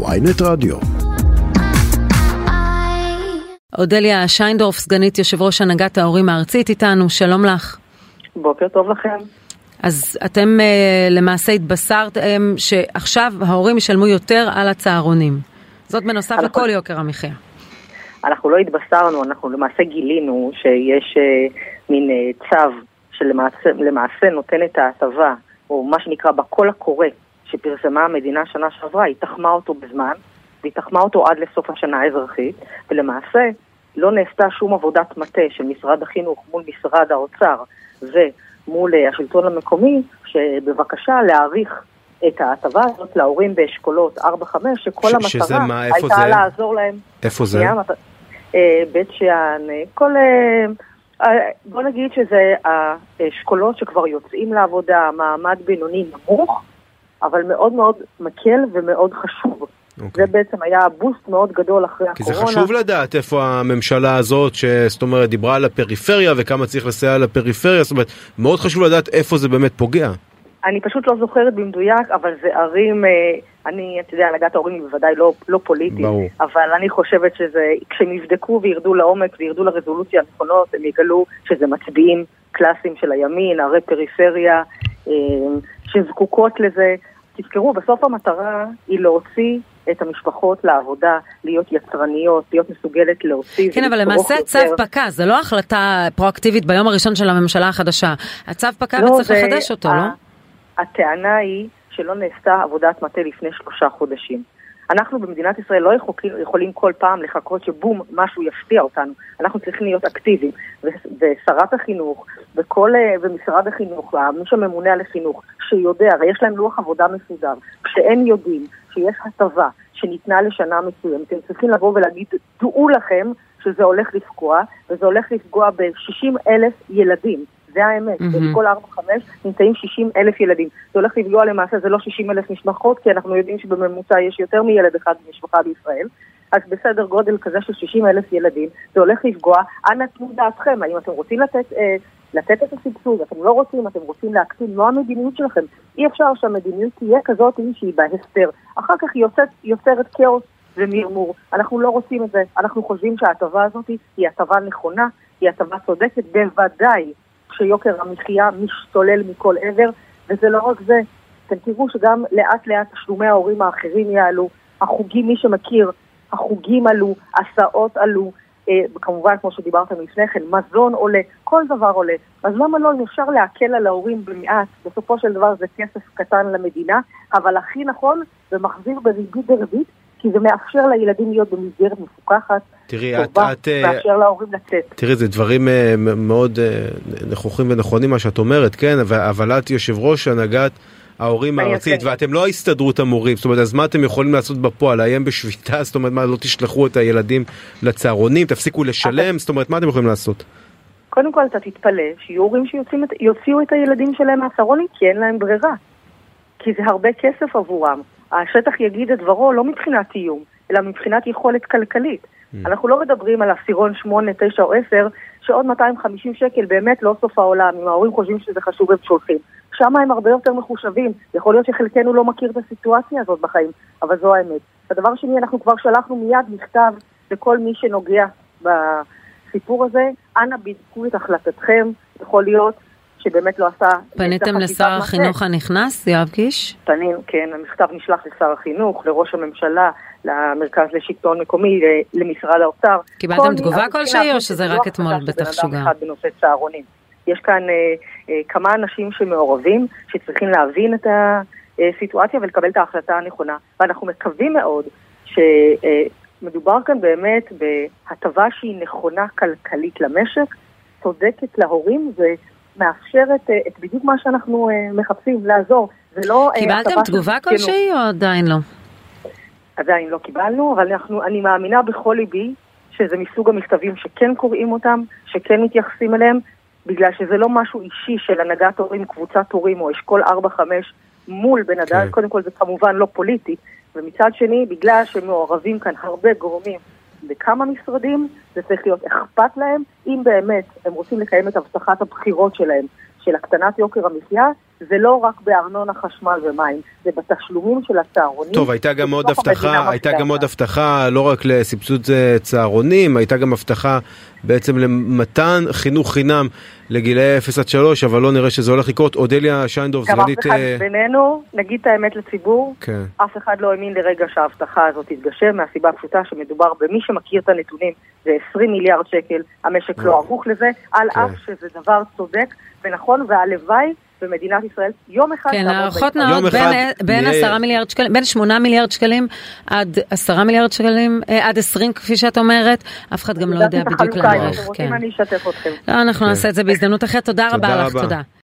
ויינט רדיו. אודליה שיינדורף, סגנית יושב ראש הנהגת ההורים הארצית איתנו, שלום לך. בוקר טוב לכם. אז אתם אה, למעשה התבשרתם שעכשיו ההורים ישלמו יותר על הצהרונים. זאת בנוסף אנחנו- לכל יוקר המחיה. אנחנו לא התבשרנו, אנחנו למעשה גילינו שיש אה, מין אה, צו שלמעשה למעשה נותן את ההטבה, או מה שנקרא בקול הקורא שפרסמה המדינה שנה שעברה, היא תחמה אותו בזמן, והיא תחמה אותו עד לסוף השנה האזרחית, ולמעשה לא נעשתה שום עבודת מטה של משרד החינוך מול משרד האוצר ומול אה, השלטון המקומי, שבבקשה להאריך את ההטבה הזאת להורים באשכולות 4-5, שכל ש- המטרה שזה מה, איפה הייתה זה? לעזור להם איפה זה? מת- אה, בית שאן, אה, כל... בוא נגיד שזה האשכולות שכבר יוצאים לעבודה, מעמד בינוני נמוך, אבל מאוד מאוד מקל ומאוד חשוב. אוקיי. זה בעצם היה בוסט מאוד גדול אחרי כי זה הקורונה. חשוב לדעת איפה הממשלה הזאת, שזאת אומרת, דיברה על הפריפריה וכמה צריך לסייע לפריפריה, זאת אומרת, מאוד חשוב לדעת איפה זה באמת פוגע. אני פשוט לא זוכרת במדויק, אבל זה ערים, אה, אני, אתה יודע, הנהגת ההורים היא בוודאי לא, לא פוליטית, ברור. אבל אני חושבת שזה, כשהם יבדקו וירדו לעומק וירדו לרזולוציה הנכונות, הם יגלו שזה מצביעים קלאסיים של הימין, ערי פריפריה, אה, שזקוקות לזה. תזכרו, בסוף המטרה היא להוציא את המשפחות לעבודה, להיות יצרניות, להיות מסוגלת להוציא כן, אבל למעשה הצו. פקע, זה לא החלטה פרואקטיבית ביום הראשון של הממשלה החדשה. הצו פקע לא, וצריך לחדש אותו, ה- לא? הטענה היא שלא נעשתה עבודת מטה לפני שלושה חודשים. אנחנו במדינת ישראל לא יכולים, יכולים כל פעם לחכות שבום, משהו יפתיע אותנו. אנחנו צריכים להיות אקטיביים. ושרת החינוך, וכל, אה, ומשרד החינוך, מי שממונה על החינוך, שיודע, הרי יש להם לוח עבודה מסודר, כשהם יודעים שיש הטבה שניתנה לשנה מסוימת, הם צריכים לבוא ולהגיד, דעו לכם שזה הולך לפגוע, וזה הולך לפגוע ב-60 אלף ילדים. זה האמת, מהמם. בכל 4-5 נמצאים 60 אלף ילדים. זה הולך לפגוע למעשה, זה לא 60 אלף משפחות, כי אנחנו יודעים שבממוצע יש יותר מילד אחד במשפחה בישראל. אז בסדר גודל כזה של 60 אלף ילדים, זה הולך לפגוע. אנא תנו דעתכם, האם אתם רוצים לתת, אה, לתת את הסבסוד, אתם לא רוצים, אתם רוצים להקטין, מה המדיניות שלכם? אי אפשר שהמדיניות תהיה כזאת שהיא בהסתר. אחר כך היא יוצאת, יוצרת כאוס ומרמור. אנחנו לא רוצים את זה, אנחנו חושבים שההטבה הזאת היא הטבה נכונה, היא הטבה צודקת, בוודאי כשיוקר המחיה משתולל מכל עבר, וזה לא רק זה, אתם תראו שגם לאט לאט תשלומי ההורים האחרים יעלו, החוגים, מי שמכיר, החוגים עלו, הסעות עלו, אה, כמובן כמו שדיברתם לפני כן, מזון עולה, כל דבר עולה. אז למה לא אפשר להקל על ההורים במעט? בסופו של דבר זה כסף קטן למדינה, אבל הכי נכון, זה מחזיר בריבית דריבית, כי זה מאפשר לילדים להיות במסגרת מפוקחת, תראי, טובה, את, אה, מאפשר להורים לצאת. תראי, זה דברים אה, מאוד אה, נכוחים ונכונים מה שאת אומרת, כן, אבל- את יושב ראש הנהגת ההורים הארצית. ואתם לא ההסתדרות המורים, זאת אומרת, אז מה אתם יכולים לעשות בפועל? לאיים בשביתה? זאת אומרת, מה, לא תשלחו את הילדים לצהרונים? תפסיקו לשלם? זאת אומרת, מה אתם יכולים לעשות? קודם כל אתה תתפלא שיהיו הורים שיוציאו את הילדים שלהם מהצהרונים כי אין להם ברירה. כי זה הרבה כסף עבורם. השטח יגיד את דברו לא מבחינת איום, אלא מבחינת יכולת כלכלית. אנחנו לא מדברים על עשירון 8, 9 או 10, שעוד 250 שקל באמת לא סוף העולם, אם ההורים חושבים שזה חשוב הם שולחים. שם הם הרבה יותר מחושבים. יכול להיות שחלקנו לא מכיר את הסיטואציה הזאת בחיים, אבל זו האמת. הדבר שני, אנחנו כבר שלחנו מיד מכתב לכל מי שנוגע בסיפור הזה, אנא בדקו את החלטתכם, יכול להיות שבאמת לא עשה... פניתם לשר החינוך הנכנס, יואב קיש? פנים, כן, המכתב נשלח לשר החינוך, לראש הממשלה, למרכז לשלטון מקומי, למשרד האוצר. קיבלתם כל- תגובה כלשהי, או שזה רק אתמול בטח? אחד בנושא צהרונים. יש כאן אה, אה, כמה אנשים שמעורבים, שצריכים להבין את הסיטואציה ולקבל את ההחלטה הנכונה, ואנחנו מקווים מאוד שמדובר כאן באמת בהטבה שהיא נכונה כלכלית למשק, צודקת להורים ומאפשרת אה, את בדיוק מה שאנחנו אה, מחפשים, לעזור. זה לא... אה, קיבלתם תגובה חינוך. כלשהי או עדיין לא? עדיין לא קיבלנו, אבל אנחנו, אני מאמינה בכל ליבי שזה מסוג המכתבים שכן קוראים אותם, שכן מתייחסים אליהם, בגלל שזה לא משהו אישי של הנהגת הורים, קבוצת הורים או אשכול 4-5 מול בן אדם, כן. קודם כל זה כמובן לא פוליטי, ומצד שני, בגלל שמעורבים כאן הרבה גורמים בכמה משרדים, זה צריך להיות אכפת להם, אם באמת הם רוצים לקיים את הבטחת הבחירות שלהם, של הקטנת יוקר המחיה, זה לא רק בארנונה, חשמל ומים, זה בתשלומים של הצהרונים. טוב, הייתה גם עוד הבטחה, הייתה גם עוד. הבטחה לא רק לסבסוד אה, צהרונים, הייתה גם הבטחה בעצם למתן חינוך חינם לגילאי 0 עד 3, אבל לא נראה שזה הולך לקרות. אודליה שיינדורף, גם אף. אחד אה, בינינו, נגיד את האמת לציבור, כן. אף אחד לא האמין לרגע שההבטחה הזאת תתגשם, מהסיבה הפשוטה שמדובר במי שמכיר את הנתונים, זה 20 מיליארד שקל, המשק לא ערוך לזה, על כן. אף שזה דבר צודק ונכון, והלוואי במדינת ישראל יום אחד... כן, הערכות. נעות בין- בין נהיה- 10 מיליארד שקלים, בין 8 מיליארד שקלים עד 10 מיליארד שקלים, אה, עד 20 כפי שאת אומרת, אף אחד גם לא יודע בדיוק רוצים כן. אני אשתף אתכם. לא, אנחנו נעשה את זה בהזדמנות אחרת. תודה תודה רבה לך. תודה.